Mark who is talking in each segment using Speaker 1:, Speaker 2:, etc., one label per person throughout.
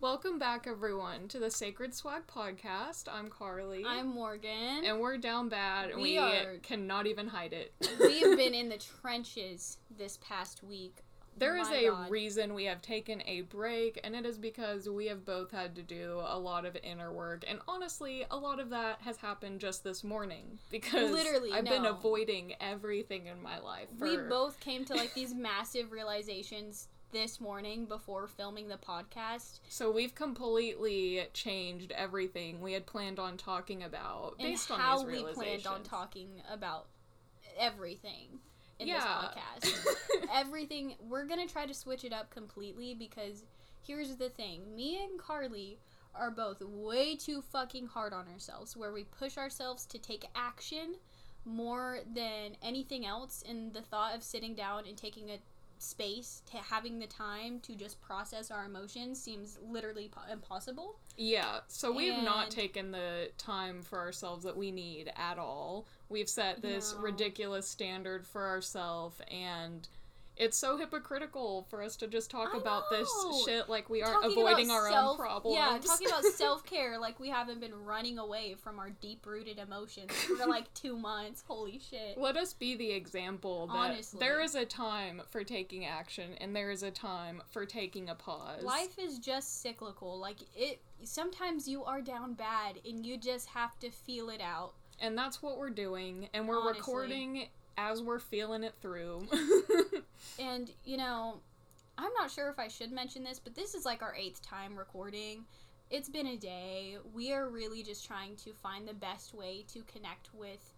Speaker 1: Welcome back, everyone, to the Sacred Swag Podcast. I'm Carly.
Speaker 2: I'm Morgan.
Speaker 1: and we're down bad, we,
Speaker 2: We are-
Speaker 1: cannot even hide it.
Speaker 2: we have been in the trenches this past week.
Speaker 1: There is a
Speaker 2: God.
Speaker 1: reason we have taken a break, and it is because we have both had to do a lot of inner work. And honestly, a lot of that has happened just this morning because
Speaker 2: Literally,
Speaker 1: I've been avoiding everything in my life.
Speaker 2: We both came to like these massive realizations this morning before filming the podcast.
Speaker 1: So we've completely changed everything we had planned on talking about
Speaker 2: And
Speaker 1: based on
Speaker 2: how we planned on talking about everything in
Speaker 1: Yeah.
Speaker 2: this podcast. everything we're gonna try to switch it up completely because here's the thing me and carly are both way too fucking hard on ourselves where we push ourselves to take action more than anything else in the thought of sitting down and taking a space to having the time to just process our emotions seems literally po- impossible
Speaker 1: Yeah, so we've not taken the time for ourselves that we need at all. We've set this
Speaker 2: No.
Speaker 1: ridiculous standard for ourselves, and it's so hypocritical for us to just talk
Speaker 2: I
Speaker 1: about this shit like we aren't
Speaker 2: Talking
Speaker 1: avoiding our
Speaker 2: self-
Speaker 1: own problems.
Speaker 2: Yeah, talking about self care like we haven't been running away from our deep rooted emotions for like two months. Holy shit.
Speaker 1: Let us be the example that
Speaker 2: Honestly.
Speaker 1: there is a time for taking action and there is a time for taking a pause.
Speaker 2: Life is just cyclical. Like it sometimes you are down bad and you just have to feel it out.
Speaker 1: and that's what we're doing, and we're
Speaker 2: Honestly.
Speaker 1: recording as we're feeling it through.
Speaker 2: And you know, I'm not sure if I should mention this, but this is like our eighth time recording. It's been a day. We are really just trying to find the best way to connect with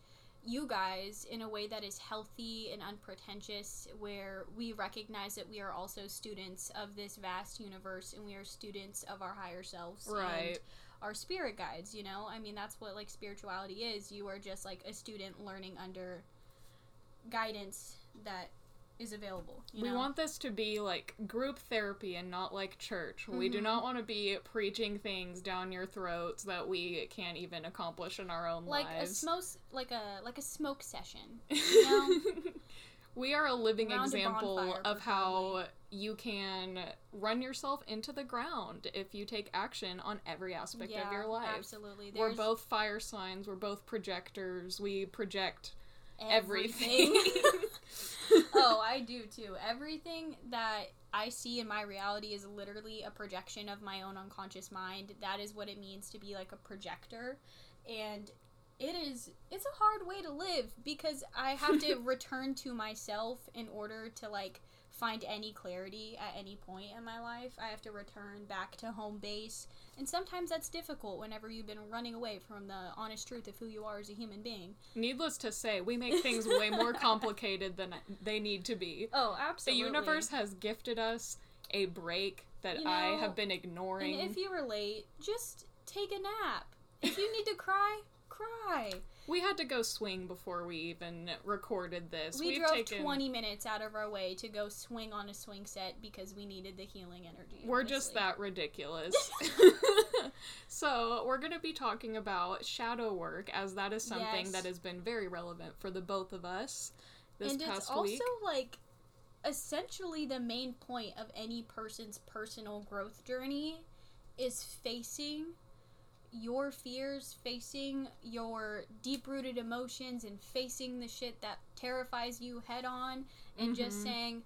Speaker 2: you guys in a way that is healthy and unpretentious, where we recognize that we are also students of this vast universe and we are students of our higher selves.
Speaker 1: Right.
Speaker 2: And our spirit guides, you know? I mean, that's what like spirituality is. You are just like a student learning under guidance that is available. You
Speaker 1: we
Speaker 2: know?
Speaker 1: want this to be like group therapy and not like church. We do
Speaker 2: Mhm.
Speaker 1: not want to be preaching things down your throats that we can't even accomplish in our own
Speaker 2: like
Speaker 1: lives.
Speaker 2: a smoke like a like a smoke session. You know?
Speaker 1: we are a living
Speaker 2: Around a
Speaker 1: example
Speaker 2: bonfire,
Speaker 1: of how you can run yourself into the ground if you take action on every aspect of your life.
Speaker 2: Absolutely.
Speaker 1: We're both fire signs, we're both projectors, we project
Speaker 2: everything.
Speaker 1: everything.
Speaker 2: oh, I do too. Everything that I see in my reality is literally a projection of my own unconscious mind. That is what it means to be like a projector. And it is it's a hard way to live because I have to return to myself in order to like find any clarity at any point in my life. I have to return back to home base. And sometimes that's difficult whenever you've been running away from the honest truth of who you are as a human being.
Speaker 1: Needless to say, we make things way more complicated than they need to be.
Speaker 2: Oh, absolutely.
Speaker 1: The universe has gifted us a break that
Speaker 2: You
Speaker 1: I have been ignoring.
Speaker 2: And if you were late, just take a nap. If you need to cry, cry.
Speaker 1: We had to go swing before we even recorded this.
Speaker 2: We
Speaker 1: We've
Speaker 2: drove
Speaker 1: taken
Speaker 2: 20 minutes out of our way to go swing on a swing set because we needed the healing energy.
Speaker 1: We're just that ridiculous. so, we're going to be talking about shadow work as that is something
Speaker 2: Yes.
Speaker 1: that has been very relevant for the both of us this
Speaker 2: and
Speaker 1: past
Speaker 2: it's also
Speaker 1: week.
Speaker 2: like essentially the main point of any person's personal growth journey is facing your fears, facing your deep rooted emotions, and facing the shit that terrifies you head on, and just
Speaker 1: Mhm.
Speaker 2: saying,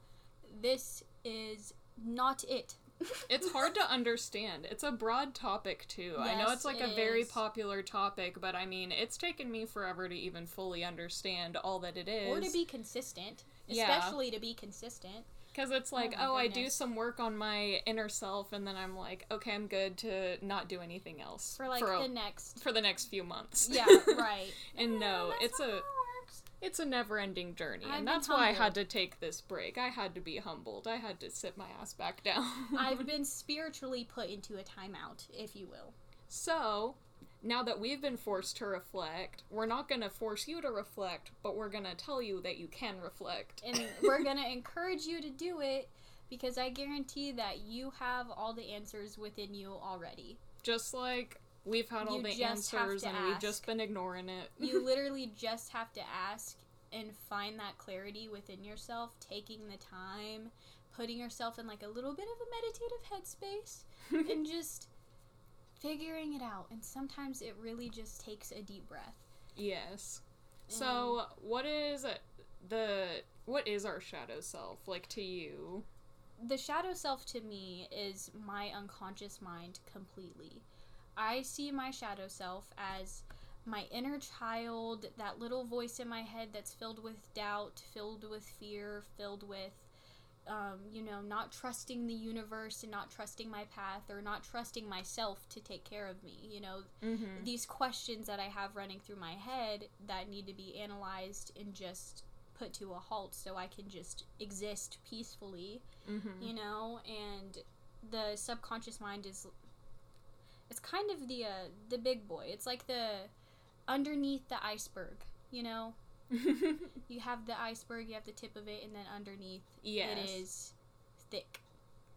Speaker 2: This is not it.
Speaker 1: It's hard to understand. It's a broad topic too. I know it's like
Speaker 2: it
Speaker 1: a very
Speaker 2: is.
Speaker 1: popular topic, but I mean, it's taken me forever to even fully understand all that it is.
Speaker 2: Or to be consistent.
Speaker 1: Yeah.
Speaker 2: Especially to be consistent.
Speaker 1: Because it's oh like,
Speaker 2: Oh
Speaker 1: oh, I do some work on my inner self, and then I'm like, okay, I'm good to not do anything else
Speaker 2: For like
Speaker 1: for,
Speaker 2: the
Speaker 1: a-
Speaker 2: next.
Speaker 1: for the next few months.
Speaker 2: Yeah, right.
Speaker 1: and no, it's a it's a never-ending journey,
Speaker 2: I've
Speaker 1: and that's why I had to take this break. I had to be humbled. I had to sit my ass back down.
Speaker 2: I've been spiritually put into a timeout, if you will.
Speaker 1: So, now that we've been forced to reflect, we're not going to force you to reflect, but we're going to tell you that you can reflect.
Speaker 2: And we're going to encourage you to do it because I guarantee that you have all the answers within you already.
Speaker 1: Just like we've had all
Speaker 2: You
Speaker 1: the answers and we've just been ignoring it.
Speaker 2: You literally just have to ask and find that clarity within yourself, taking the time, putting yourself in like a little bit of a meditative headspace and just figuring it out. And sometimes it really just takes a deep breath.
Speaker 1: Yes. So, what is the what is our shadow self like to you?
Speaker 2: The shadow self to me is my unconscious mind completely. I see my shadow self as my inner child, that little voice in my head that's filled with doubt, filled with fear, filled with, um, you know, not trusting the universe and not trusting my path or not trusting myself to take care of me. You know,
Speaker 1: Mm-hmm.
Speaker 2: these questions that I have running through my head that need to be analyzed and just put to a halt so I can just exist peacefully
Speaker 1: Mm-hmm.
Speaker 2: you know and the subconscious mind is it's kind of the uh, the big boy it's like the underneath the iceberg you know you have the iceberg you have the tip of it and then underneath
Speaker 1: yes.
Speaker 2: it is thick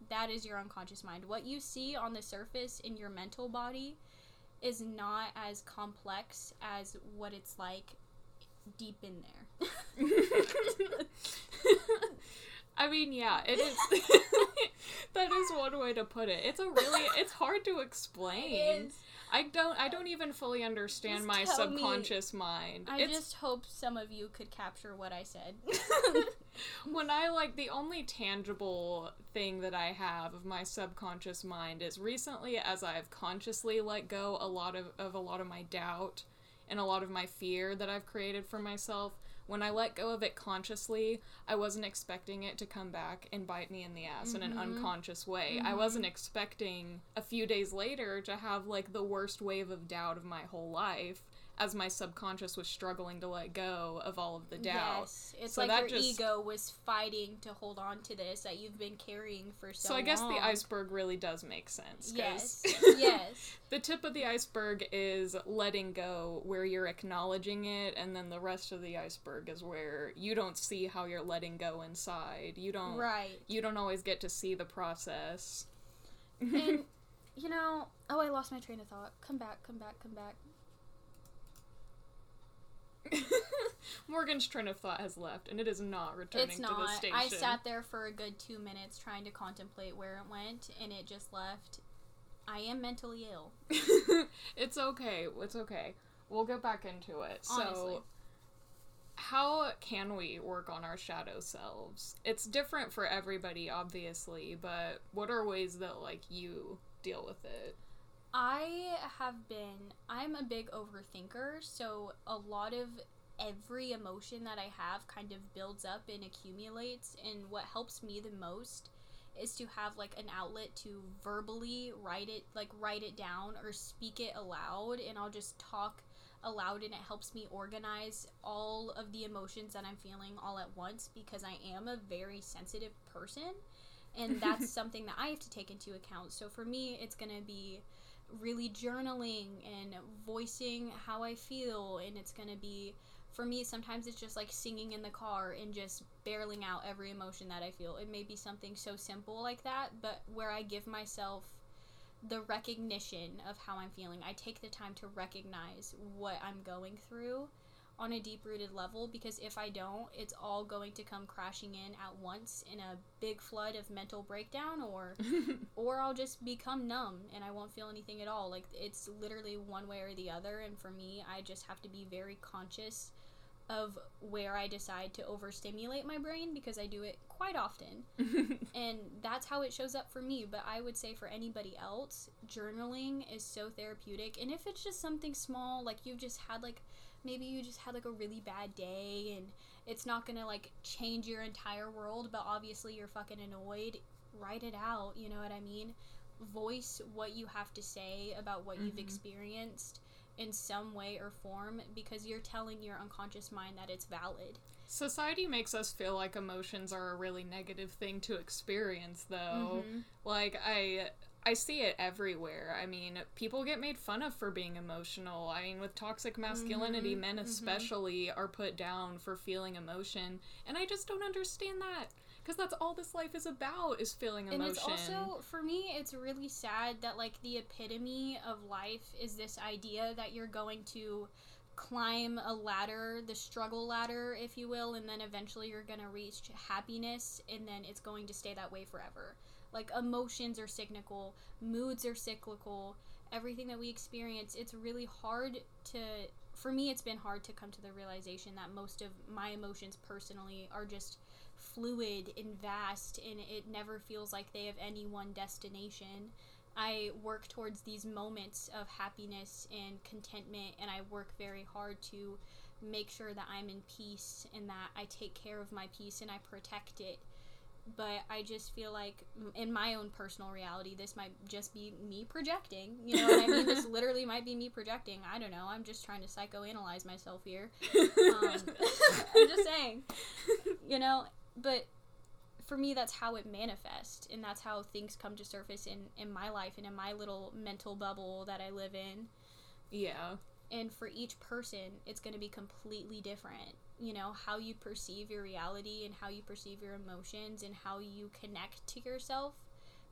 Speaker 2: that is your unconscious mind what you see on the surface in your mental body is not as complex as what it's like deep in there
Speaker 1: I mean, yeah, it is. that is one way to put it. It's a really, it's hard to explain.
Speaker 2: It is.
Speaker 1: I don't, I don't even fully understand
Speaker 2: Just
Speaker 1: my
Speaker 2: tell me.
Speaker 1: subconscious mind.
Speaker 2: I
Speaker 1: it's
Speaker 2: just hope some of you could capture what I said.
Speaker 1: when I like the only tangible thing that I have of my subconscious mind is recently as I've consciously let go a lot of, of a lot of my doubt and a lot of my fear that I've created for myself. When I let go of it consciously, I wasn't expecting it to come back and bite me in the ass in an
Speaker 2: Mhm.
Speaker 1: unconscious way. I wasn't expecting a few days later to have like the worst wave of doubt of my whole life as my subconscious was struggling to let go of all of the doubt.
Speaker 2: Yes, it's
Speaker 1: So
Speaker 2: like your
Speaker 1: just-
Speaker 2: ego was fighting to hold on to this that you've been carrying for so, long.
Speaker 1: So I guess
Speaker 2: long.
Speaker 1: the iceberg really does make sense.
Speaker 2: Yes, yes,
Speaker 1: the tip of the iceberg is letting go, where you're acknowledging it, and then the rest of the iceberg is where you don't see how you're letting go inside. You don't.
Speaker 2: right.
Speaker 1: You don't always get to see the process.
Speaker 2: And you know, oh, I lost my train of thought. Come back, come back, come back.
Speaker 1: Morgan's train of thought has left, and it is not returning
Speaker 2: it's
Speaker 1: to the
Speaker 2: not.
Speaker 1: station.
Speaker 2: I sat there for a good two minutes trying to contemplate where it went, and it just left. I am mentally ill.
Speaker 1: it's okay. It's okay. We'll get back into it.
Speaker 2: Honestly.
Speaker 1: So, how can we work on our shadow selves? It's different for everybody, obviously, but what are ways that like you deal with it?
Speaker 2: I have been, I'm a big overthinker, so a lot of every emotion that I have kind of builds up and accumulates. And what helps me the most is to have like an outlet to verbally write it, like write it down or speak it aloud. And I'll just talk aloud, and it helps me organize all of the emotions that I'm feeling all at once because I am a very sensitive person. And that's something that I have to take into account. So for me, it's going to be really journaling and voicing how I feel and it's going to be for me sometimes it's just like singing in the car and just barreling out every emotion that I feel. It may be something so simple like that, but where I give myself the recognition of how I'm feeling. I take the time to recognize what I'm going through on a deep rooted level because if I don't, it's all going to come crashing in at once in a big flood of mental breakdown or or I'll just become numb and I won't feel anything at all. Like it's literally one way or the other and for me, I just have to be very conscious of where I decide to overstimulate my brain because I do it quite often. And that's how it shows up for me, but I would say for anybody else, journaling is so therapeutic. And if it's just something small, like you've just had like maybe you just had like a really bad day and it's not gonna like change your entire world, but obviously you're fucking annoyed, write it out, you know what I mean? Voice what you have to say about what you've
Speaker 1: Mhm.
Speaker 2: experienced in some way or form because you're telling your unconscious mind that it's valid.
Speaker 1: Society makes us feel like emotions are a really negative thing to experience, though.
Speaker 2: Mhm.
Speaker 1: Like I I see it everywhere. I mean, people get made fun of for being emotional. I mean, with toxic masculinity,
Speaker 2: Mhm,
Speaker 1: men
Speaker 2: mhm.
Speaker 1: especially are put down for feeling emotion, and I just don't understand that because that's all this life is about is feeling emotion.
Speaker 2: And it's also for me it's really sad that like the epitome of life is this idea that you're going to climb a ladder, the struggle ladder, if you will, and then eventually you're going to reach happiness and then it's going to stay that way forever. Like emotions are cyclical, moods are cyclical, everything that we experience, it's really hard to for me it's been hard to come to the realization that most of my emotions personally are just fluid and vast and it never feels like they have any one destination. I work towards these moments of happiness and contentment, and I work very hard to make sure that I'm in peace and that I take care of my peace and I protect it. But I just feel like, in my own personal reality, this might just be me projecting. You know what I mean? this literally might be me projecting. I don't know. I'm just trying to psychoanalyze myself here. Um, I'm just saying. You know, but for me that's how it manifests and that's how things come to surface in in my life and in my little mental bubble that I live in.
Speaker 1: Yeah.
Speaker 2: And for each person, it's going to be completely different. You know, how you perceive your reality and how you perceive your emotions and how you connect to yourself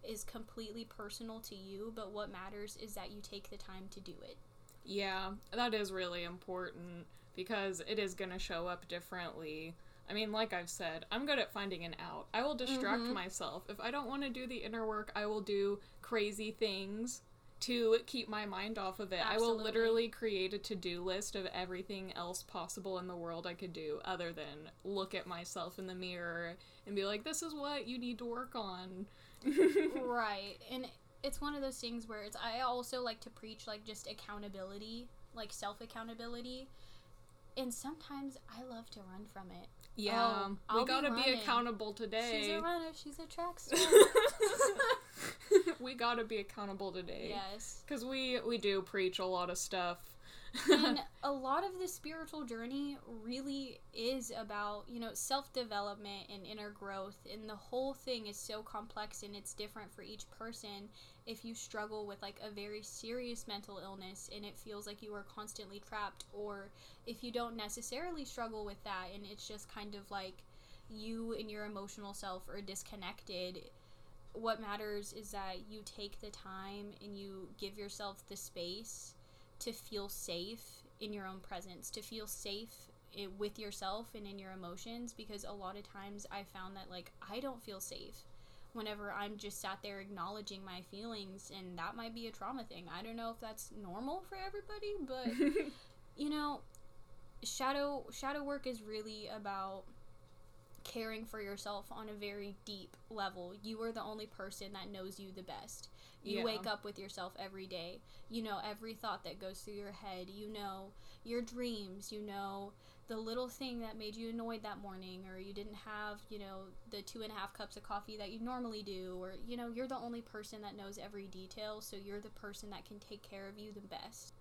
Speaker 2: is completely personal to you, but what matters is that you take the time to do it.
Speaker 1: Yeah, that is really important because it is going to show up differently I mean, like I've said, I'm good at finding an out. I will distract mm-hmm. myself. If I don't want to do the inner work, I will do crazy things to keep my mind off of it. Absolutely. I will literally create a to do list of everything else possible in the world I could do other than look at myself in the mirror and be like, this is what you need to work on.
Speaker 2: right. And it's one of those things where it's, I also like to preach like just accountability, like self accountability. And sometimes I love to run from it.
Speaker 1: Yeah, oh, we gotta be, be, accountable today.
Speaker 2: She's a runner. She's a track star.
Speaker 1: we gotta be accountable today.
Speaker 2: Yes,
Speaker 1: because we we do preach a lot of stuff.
Speaker 2: and a lot of the spiritual journey really is about you know self development and inner growth, and the whole thing is so complex and it's different for each person if you struggle with like a very serious mental illness and it feels like you are constantly trapped or if you don't necessarily struggle with that and it's just kind of like you and your emotional self are disconnected what matters is that you take the time and you give yourself the space to feel safe in your own presence to feel safe eh, with yourself and in your emotions because a lot of times i found that like i don't feel safe whenever I'm just sat there acknowledging my feelings and that might be a trauma thing. I don't know if that's normal for everybody, but you know, shadow shadow work is really about caring for yourself on a very deep level. You are the only person that knows you the best. You yeah. wake up with yourself every day. You know every thought that goes through your head. You know your dreams. You know the little thing that made you annoyed that morning or you didn't have you know the two and a half cups of coffee that you normally do or you know you're the only person that knows every detail so you're the person that can take care of you the best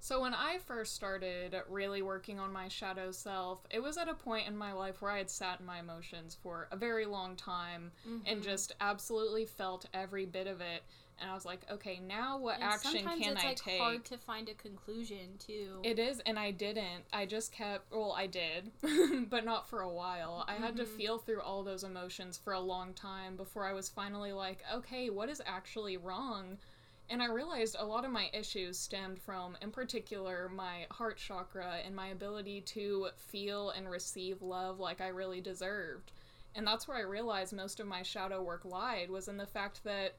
Speaker 1: so when i first started really working on my shadow self it was at a point in my life where i had sat in my emotions for a very long time mm-hmm. and just absolutely felt every bit of it and I was like, okay, now what and action can
Speaker 2: it's,
Speaker 1: I
Speaker 2: like,
Speaker 1: take?
Speaker 2: Hard to find a conclusion too.
Speaker 1: It is, and I didn't. I just kept. Well, I did, but not for a while. I mm-hmm. had to mm-hmm. feel through all those emotions for a long time before I was finally like, okay, what is actually wrong? And I realized a lot of my issues stemmed from, in particular, my heart chakra and my ability to feel and receive love like I really deserved. And that's where I realized most of my shadow work lied was in the fact that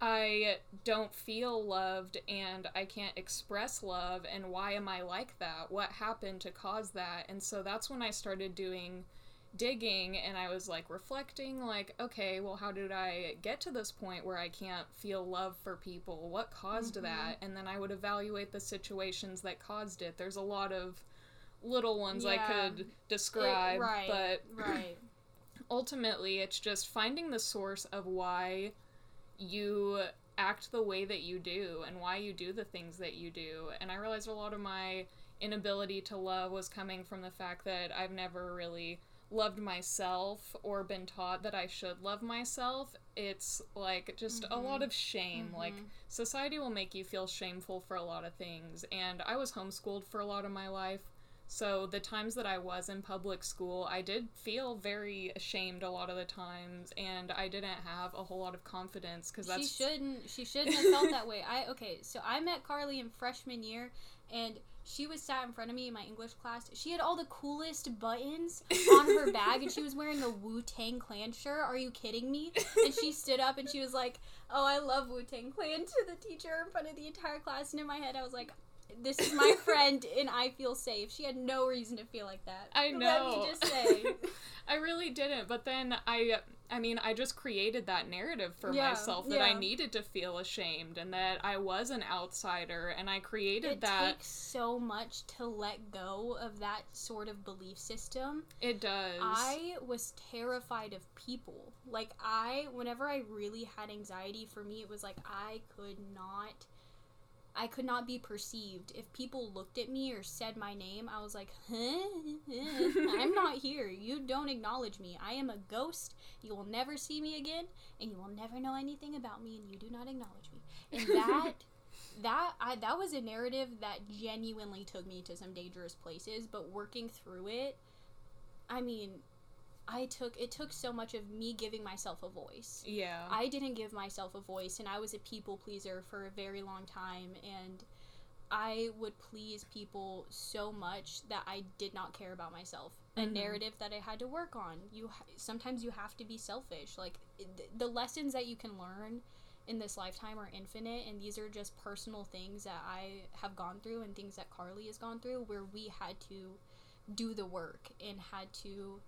Speaker 1: I don't feel loved and I can't express love and why am I like that? What happened to cause that? And so that's when I started doing digging and I was like reflecting like okay, well how did I get to this point where I can't feel love for people? What caused mm-hmm. that? And then I would evaluate the situations that caused it. There's a lot of little ones yeah. I could describe, it, right, but
Speaker 2: right.
Speaker 1: ultimately it's just finding the source of why you act the way that you do and why you do the things that you do. And I realized a lot of my inability to love was coming from the fact that I've never really loved myself or been taught that I should love myself. It's like just mm-hmm. a lot of shame. Mm-hmm. Like society will make you feel shameful for a lot of things. And I was homeschooled for a lot of my life. So the times that I was in public school, I did feel very ashamed a lot of the times, and I didn't have a whole lot of confidence because
Speaker 2: she shouldn't she shouldn't have felt that way. I okay, so I met Carly in freshman year, and she was sat in front of me in my English class. She had all the coolest buttons on her bag, and she was wearing a Wu Tang Clan shirt. Are you kidding me? And she stood up and she was like, "Oh, I love Wu Tang Clan" to the teacher in front of the entire class. And in my head, I was like, "This is my friend, and I feel safe." She had no reason to feel like that.
Speaker 1: I
Speaker 2: Let
Speaker 1: know.
Speaker 2: me just say.
Speaker 1: I really didn't. But then I I mean, I just created that narrative for
Speaker 2: Yeah,
Speaker 1: myself that I needed to feel ashamed and that I was an outsider and I created
Speaker 2: it
Speaker 1: that
Speaker 2: takes so much to let go of that sort of belief system.
Speaker 1: it does.
Speaker 2: I was terrified of people. Like I whenever I really had anxiety for me it was like I could not I could not be perceived. If people looked at me or said my name, I was like, huh? I'm not here. You don't acknowledge me. I am a ghost. You will never see me again, and you will never know anything about me, and you do not acknowledge me. And that that I that was a narrative that genuinely took me to some dangerous places, but working through it, I mean, I took it took so much of me giving myself a voice.
Speaker 1: yeah.
Speaker 2: I didn't give myself a voice and I was a people pleaser for a very long time and I would please people so much that I did not care about myself. A
Speaker 1: Mhm.
Speaker 2: narrative that I had to work on. You ha- sometimes you have to be selfish. Like th- the lessons that you can learn in this lifetime are infinite and these are just personal things that I have gone through and things that Carly has gone through where we had to do the work and had to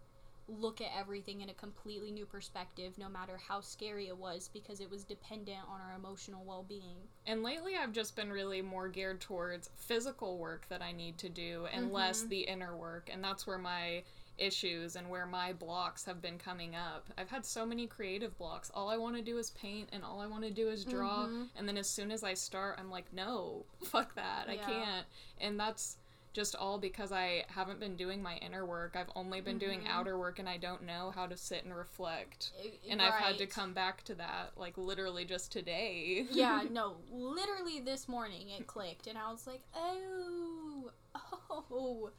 Speaker 2: look at everything in a completely new perspective no matter how scary it was because it was dependent on our emotional well-being
Speaker 1: And lately, I've just been really more geared towards physical work that I need to do and less
Speaker 2: Mhm.
Speaker 1: the inner work. And that's where my issues and where my blocks have been coming up. I've had so many creative blocks. All I want to do is paint and all I want to do is draw.
Speaker 2: Mhm.
Speaker 1: And then as soon as I start, I'm like, no, fuck that. I can't. And that's just all because I haven't been doing my inner work. I've only been doing
Speaker 2: Mhm.
Speaker 1: outer work and I don't know how to sit and reflect. And I've had to come back to that, like literally just today.
Speaker 2: yeah no literally this morning it clicked and i was like oh oh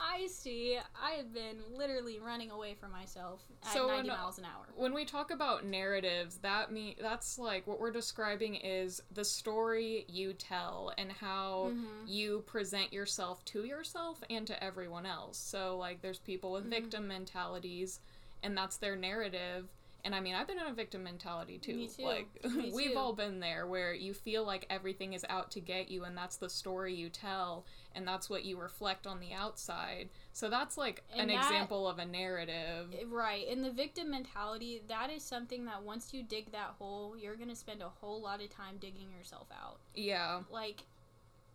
Speaker 2: i see i have been literally running away from myself at
Speaker 1: So
Speaker 2: 90
Speaker 1: when-
Speaker 2: miles an hour
Speaker 1: when we talk about narratives that mean that's like what we're describing is the story you tell and how
Speaker 2: Mhm.
Speaker 1: you present yourself to yourself and to everyone else so like there's people with
Speaker 2: Mhm.
Speaker 1: victim mentalities and that's their narrative and i mean i've been in a victim mentality too,
Speaker 2: Me too.
Speaker 1: like
Speaker 2: Me
Speaker 1: we've
Speaker 2: too.
Speaker 1: all been there where you feel like everything is out to get you and that's the story you tell and that's what you reflect on the outside so that's like
Speaker 2: And
Speaker 1: an
Speaker 2: that-
Speaker 1: example of a narrative eh,
Speaker 2: Right. And the victim mentality, that is something that once you dig that hole, you're going to spend a whole lot of time digging yourself out.
Speaker 1: yeah
Speaker 2: Like,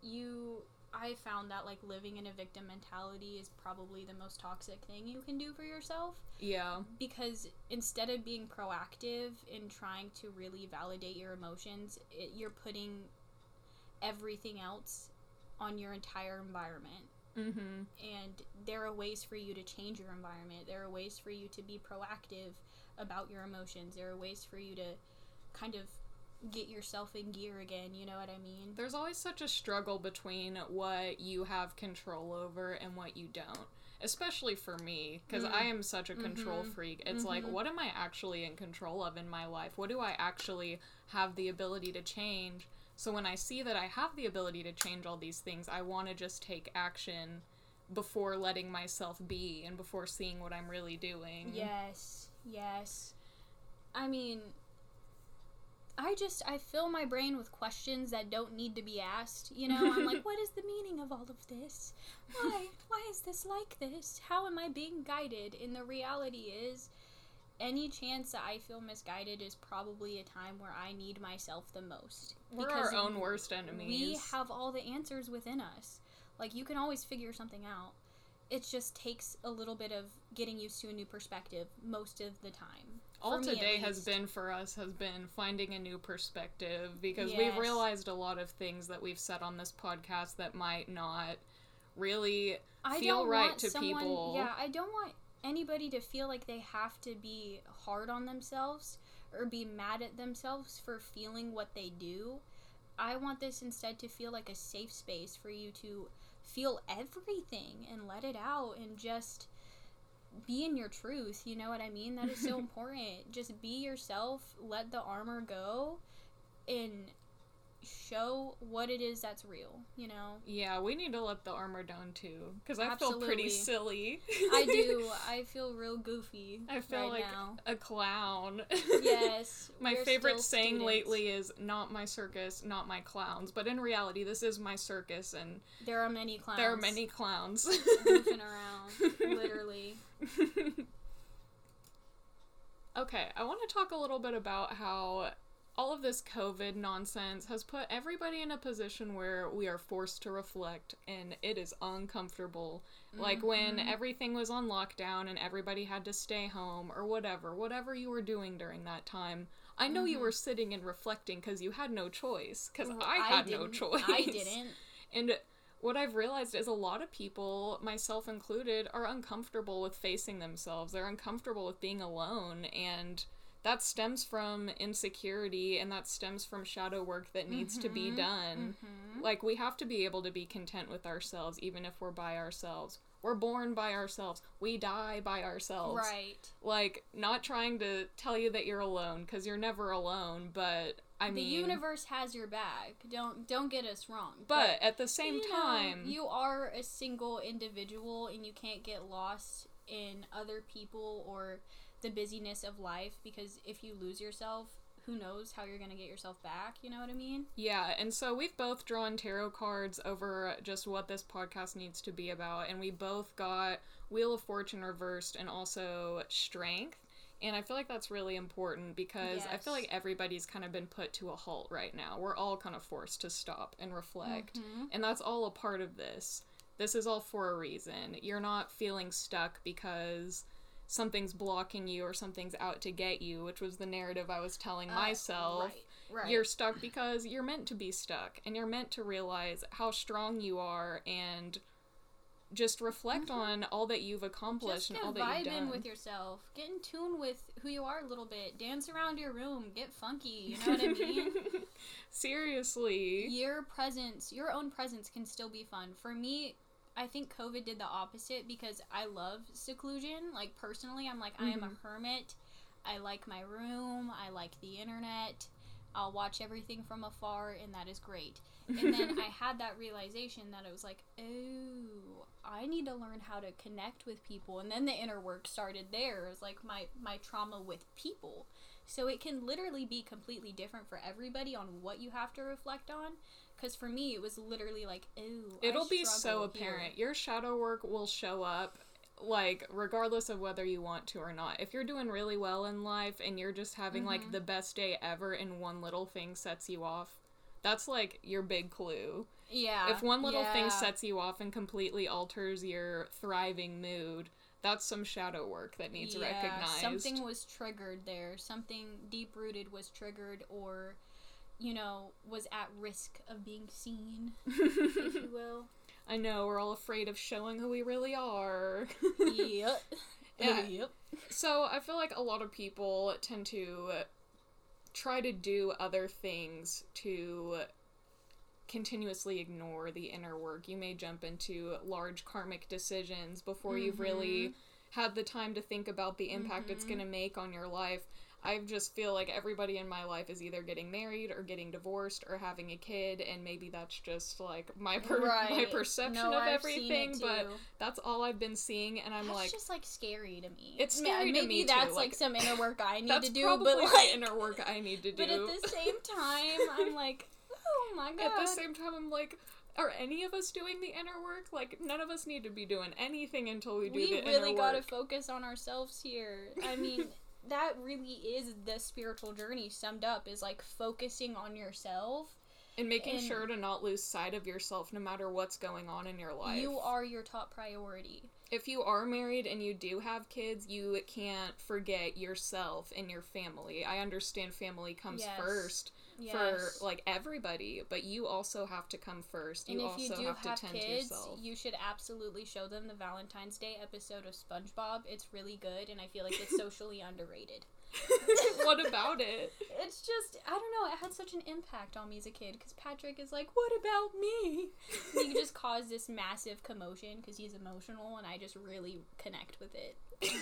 Speaker 2: you. I found that, like, living in a victim mentality is probably the most toxic thing you can do for yourself.
Speaker 1: yeah.
Speaker 2: Because instead of being proactive in trying to really validate your emotions, it, you're putting everything else on your entire environment.
Speaker 1: Mm-hmm.
Speaker 2: And there are ways for you to change your environment. There are ways for you to be proactive about your emotions. There are ways for you to kind of get yourself in gear again you know what i mean
Speaker 1: There's always such a struggle between what you have control over and what you don't. Especially for me, because
Speaker 2: Mm.
Speaker 1: I am such a control
Speaker 2: Mhm.
Speaker 1: freak. It's like,
Speaker 2: Mhm.
Speaker 1: what am I actually in control of in my life? What do I actually have the ability to change? So when I see that I have the ability to change all these things, I want to just take action before letting myself be and before seeing what I'm really doing.
Speaker 2: yes yes i mean i just i fill my brain with questions that don't need to be asked you know? I'm like what is the meaning of all of this? Why why is this like this? How am i being guided? And the reality is any chance that i feel misguided is probably a time where i need myself the most.
Speaker 1: We're
Speaker 2: Because
Speaker 1: our own worst enemies.
Speaker 2: we have all the answers within us. Like you can always figure something out. It just takes a little bit of getting used to a new perspective most of the time
Speaker 1: all
Speaker 2: For me, at
Speaker 1: today has been for us has been finding a new perspective because
Speaker 2: Yes.
Speaker 1: we've realized a lot of things that we've said on this podcast that might not really
Speaker 2: I
Speaker 1: feel right to
Speaker 2: someone,
Speaker 1: people.
Speaker 2: Yeah, I don't want anybody to feel like they have to be hard on themselves or be mad at themselves for feeling what they do. I want this instead to feel like a safe space for you to feel everything and let it out and just be in your truth. You know what I mean? That is so important. Just be yourself, let the armor go, and show what it is that's real, you know?
Speaker 1: Yeah, we need to let the armor down too, because I feel pretty silly.
Speaker 2: I do. I feel real goofy
Speaker 1: I feel
Speaker 2: right
Speaker 1: like
Speaker 2: now.
Speaker 1: a clown.
Speaker 2: Yes.
Speaker 1: my favorite saying
Speaker 2: students.
Speaker 1: lately is "not my circus, not my clowns." But in reality, this is my circus, and
Speaker 2: There are many clowns.
Speaker 1: there are many clowns.
Speaker 2: goofing around, literally.
Speaker 1: okay, I want to talk a little bit about how all of this COVID nonsense has put everybody in a position where we are forced to reflect, and it is uncomfortable. Like when mm-hmm. everything was on lockdown and everybody had to stay home or whatever, whatever you were doing during that time. I know you mm-hmm. were sitting and reflecting because you had no choice. Because I had no choice.
Speaker 2: I didn't.
Speaker 1: And what I've realized is a lot of people, myself included, are uncomfortable with facing themselves. They're uncomfortable with being alone. And that stems from insecurity and that stems from shadow work that needs to be mm-hmm. done. Mm-hmm. Like, we have to be able to be content with ourselves, even if we're by ourselves. We're born by ourselves. We die by ourselves.
Speaker 2: Right.
Speaker 1: Like, not trying to tell you that you're alone, because you're never alone, but I mean, the
Speaker 2: universe has your back. Don't don't get us wrong.
Speaker 1: but at the same
Speaker 2: you know,
Speaker 1: time.
Speaker 2: you are a single individual and you can't get lost in other people or the busyness of life because if you lose yourself, who knows how you're going to get yourself back, you know what I mean?
Speaker 1: Yeah, and so we've both drawn tarot cards over just what this podcast needs to be about, and we both got Wheel of Fortune reversed and also Strength. And I feel like that's really important because I feel like everybody's kind of been put to a halt right now. We're all kind of forced to stop and reflect.
Speaker 2: Mm-hmm.
Speaker 1: And that's all a part of this. This is all for a reason. You're not feeling stuck because something's blocking you or something's out to get you, which was the narrative I was telling myself.
Speaker 2: Uh, Right. Right.
Speaker 1: You're stuck because you're meant to be stuck and you're meant to realize how strong you are and just reflect on all that you've accomplished
Speaker 2: Mm-hmm.
Speaker 1: And all that you've
Speaker 2: vibe
Speaker 1: done.
Speaker 2: in with yourself. Get in tune with who you are a little bit. Dance around your room. Get funky. You know what I mean?
Speaker 1: Seriously.
Speaker 2: your presence, your own presence can still be fun. For me, I think COVID did the opposite because I love seclusion. Like personally, I'm like I am a mm-hmm. hermit. I like my room. I like the internet. I'll watch everything from afar and that is great. And then I had that realization that it was like, "Oh, I need to learn how to connect with people." And then the inner work started there. It was like my my trauma with people. So it can literally be completely different for everybody on what you have to reflect on. Because for me, it was literally like, ooh,
Speaker 1: It'll be so apparent.
Speaker 2: here."
Speaker 1: Your shadow work will show up like regardless of whether you want to or not. If you're doing really well in life and you're just having like
Speaker 2: Mm-hmm.
Speaker 1: the best day ever and one little thing sets you off, that's like your big clue.
Speaker 2: Yeah.
Speaker 1: if one little thing sets you off and completely alters your thriving mood, that's some shadow work that needs
Speaker 2: Yeah,
Speaker 1: recognized.
Speaker 2: Something was triggered there. Something deep rooted was triggered, or, you know, was at risk of being seen, if you will.
Speaker 1: I know we're all afraid of showing who we really are.
Speaker 2: yep.
Speaker 1: Yeah.
Speaker 2: Yep.
Speaker 1: So I feel like a lot of people tend to try to do other things to continuously ignore the inner work. You may jump into large karmic decisions before you've really mm-hmm. had the time to think about the impact it's mm-hmm. going to make on your life. I just feel like everybody in my life is either getting married or getting divorced or having a kid, and maybe that's just like my per- my perception
Speaker 2: No,
Speaker 1: of
Speaker 2: I've
Speaker 1: everything. But that's all I've been seeing, and I'm
Speaker 2: That's
Speaker 1: like,
Speaker 2: just like scary to me.
Speaker 1: It's scary to
Speaker 2: Maybe
Speaker 1: me, too,
Speaker 2: that's
Speaker 1: like-
Speaker 2: like some inner work I need to do, but like,
Speaker 1: inner work I need to do.
Speaker 2: but at the same time, I'm like, oh my god.
Speaker 1: At the same time, I'm like, are any of us doing the inner work? Like, none of us need to be doing anything until we do
Speaker 2: we
Speaker 1: the
Speaker 2: really
Speaker 1: inner
Speaker 2: gotta focus on ourselves here. I mean, that really is the spiritual journey summed up is like focusing on yourself.
Speaker 1: and making
Speaker 2: and-
Speaker 1: sure to not lose sight of yourself no matter what's going on in your life.
Speaker 2: You are your top priority.
Speaker 1: if you are married and you do have kids, you can't forget yourself and your family. I understand family comes
Speaker 2: Yes.
Speaker 1: first
Speaker 2: Yes.
Speaker 1: for like everybody, but you also have to come first. You
Speaker 2: and if
Speaker 1: also
Speaker 2: you do
Speaker 1: have
Speaker 2: have,
Speaker 1: to tend to
Speaker 2: kids,
Speaker 1: yourself.
Speaker 2: you should absolutely show them the Valentine's Day episode of SpongeBob. It's really good, and I feel like it's socially underrated.
Speaker 1: what about it?
Speaker 2: It's just I don't know. it had such an impact on me as a kid because Patrick is like, "What about me?" he just caused this massive commotion because he's emotional, and I just really connect with it.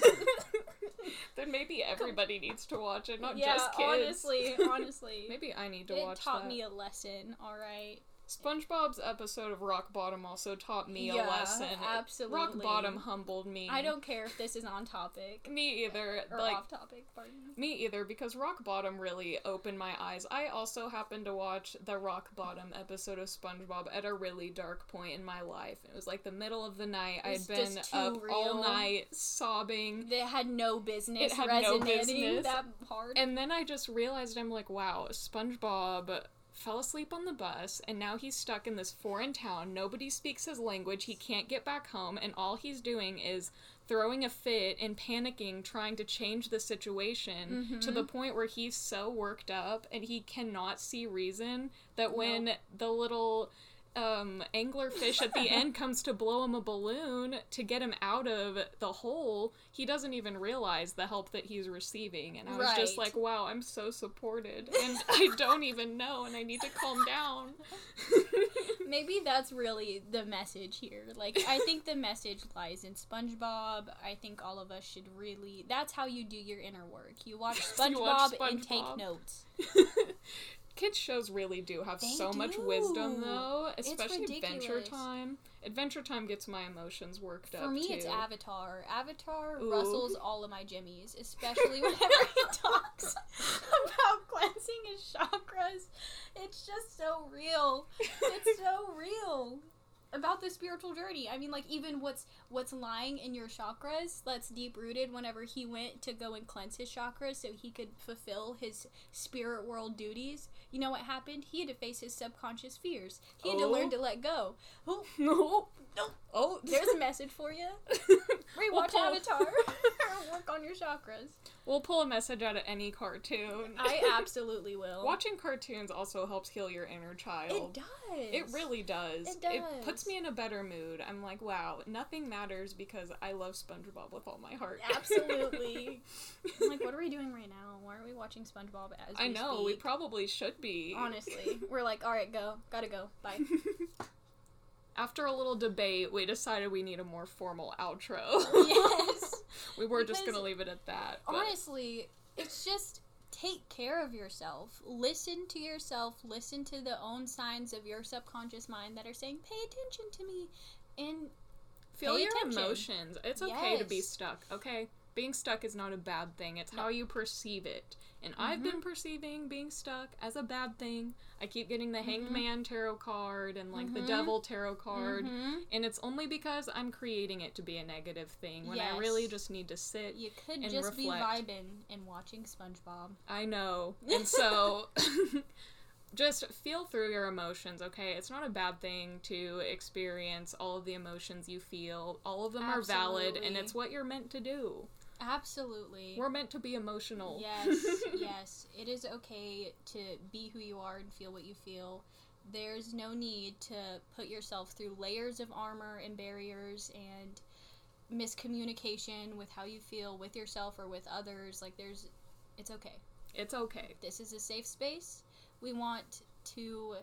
Speaker 1: then maybe everybody needs to watch it, not
Speaker 2: yeah,
Speaker 1: just kids.
Speaker 2: honestly, honestly,
Speaker 1: maybe I need to
Speaker 2: it
Speaker 1: watch It
Speaker 2: taught
Speaker 1: that.
Speaker 2: me a lesson. All right.
Speaker 1: SpongeBob's episode of Rock Bottom also taught me
Speaker 2: Yeah,
Speaker 1: a lesson.
Speaker 2: absolutely.
Speaker 1: Rock Bottom humbled me.
Speaker 2: I don't care if this is on topic
Speaker 1: Me either.
Speaker 2: or
Speaker 1: like
Speaker 2: off topic. Pardon.
Speaker 1: me either because Rock Bottom really opened my eyes. I also happened to watch the Rock Bottom episode of SpongeBob at a really dark point in my life. It was like the middle of the night. I had been up all night sobbing.
Speaker 2: They had no business
Speaker 1: It had no
Speaker 2: resonating
Speaker 1: business.
Speaker 2: that hard.
Speaker 1: And then I just realized I'm like, wow, SpongeBob fell asleep on the bus and now he's stuck in this foreign town. Nobody speaks his language. He can't get back home and all he's doing is throwing a fit and panicking trying to change the situation to the mm-hmm. point where he's so worked up and he cannot see reason that when the little um, anglerfish at the end comes to blow him a balloon to get him out of the hole, he doesn't even realize the help that he's receiving. And I was just like, wow, I'm so supported. And I don't even know, and I need to calm down.
Speaker 2: Maybe that's really the message here. Like, I think the message lies in SpongeBob. I think all of us should really. That's how you do your inner work. You watch SpongeBob,
Speaker 1: You watch
Speaker 2: and take notes.
Speaker 1: Kids shows really do have
Speaker 2: They
Speaker 1: so much wisdom,
Speaker 2: do.
Speaker 1: though. Especially Adventure. Time. Adventure Time gets my emotions worked up
Speaker 2: For me,
Speaker 1: too.
Speaker 2: it's Avatar. Avatar
Speaker 1: Ooh.
Speaker 2: rustles all of my jimmies, especially whenever he talks about cleansing his chakras. It's just so real. It's so real about the spiritual journey. I mean, like even what's what's lying in your chakras that's deep rooted. Whenever he went to go and cleanse his chakras so he could fulfill his spirit world duties, you know what happened? He had to face his subconscious fears. He had to
Speaker 1: Oh.
Speaker 2: learn to let go. Oh,
Speaker 1: no.
Speaker 2: no.
Speaker 1: Oh,
Speaker 2: There's a message for you.
Speaker 1: We'll
Speaker 2: Rewatch
Speaker 1: pull-
Speaker 2: Avatar. Work on your chakras.
Speaker 1: We'll pull a message out of any cartoon.
Speaker 2: I absolutely will.
Speaker 1: Watching cartoons also helps heal your inner child.
Speaker 2: It does.
Speaker 1: It really does.
Speaker 2: It does.
Speaker 1: It puts me in a better mood. I'm like, wow, nothing matters because I love SpongeBob with all my heart.
Speaker 2: Absolutely. I'm like, what are we doing right now? Why are we watching SpongeBob as we
Speaker 1: I know, we probably should be.
Speaker 2: Honestly, we're like, all right, go, gotta go, bye.
Speaker 1: After a little debate, we decided we need a more formal outro.
Speaker 2: yes.
Speaker 1: we were just gonna leave it at that. but-
Speaker 2: Honestly, it's just take care of yourself. Listen to yourself. Listen to the own signs of your subconscious mind that are saying, "Pay attention to me," and
Speaker 1: Feel your
Speaker 2: attention.
Speaker 1: emotions. It's okay to be stuck, okay? Being stuck is not a bad thing. It's how you perceive it. And I've
Speaker 2: Mm-hmm.
Speaker 1: been perceiving being stuck as a bad thing. I keep getting the Hanged
Speaker 2: Mm-hmm.
Speaker 1: Man tarot card and like the Devil tarot card.
Speaker 2: Mhm.
Speaker 1: And it's only because I'm creating it to be a negative thing when I really just need to sit.
Speaker 2: you could
Speaker 1: and
Speaker 2: just be
Speaker 1: reflect.
Speaker 2: vibing and watching SpongeBob.
Speaker 1: I know. And so just feel through your emotions, okay? It's not a bad thing to experience all of the emotions you feel. All of them are valid and it's what you're meant to do.
Speaker 2: Absolutely.
Speaker 1: We're meant to be emotional.
Speaker 2: Yes, yes. It is okay to be who you are and feel what you feel. There's no need to put yourself through layers of armor and barriers and miscommunication with how you feel with yourself or with others. Like, there's. It's okay.
Speaker 1: It's okay.
Speaker 2: This is a safe space. We want to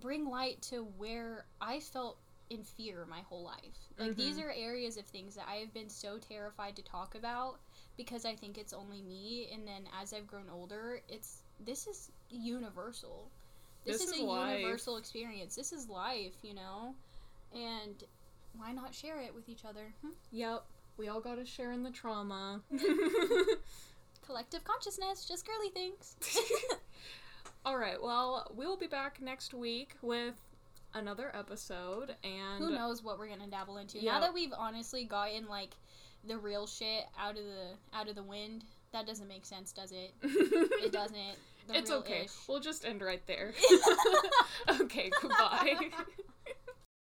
Speaker 2: bring light to where I felt in fear my whole life. Like these are areas of things that I have been so terrified to talk about because I think it's only me and then as I've grown older, it's this is universal. This,
Speaker 1: This
Speaker 2: is,
Speaker 1: is
Speaker 2: a
Speaker 1: life.
Speaker 2: universal experience. This is life, you know? And why not share it with each other? Hmm?
Speaker 1: Yep. We all gotta share in the trauma.
Speaker 2: Collective consciousness, just girly things.
Speaker 1: all right. Well, we'll be back next week with another episode, and
Speaker 2: Who knows what we're gonna dabble into?
Speaker 1: Yeah.
Speaker 2: Now that we've honestly gotten like the real shit out of the out of the wind, that doesn't make sense, does it? It doesn't. The
Speaker 1: it's okay.
Speaker 2: ish.
Speaker 1: We'll just end right there. okay. Goodbye.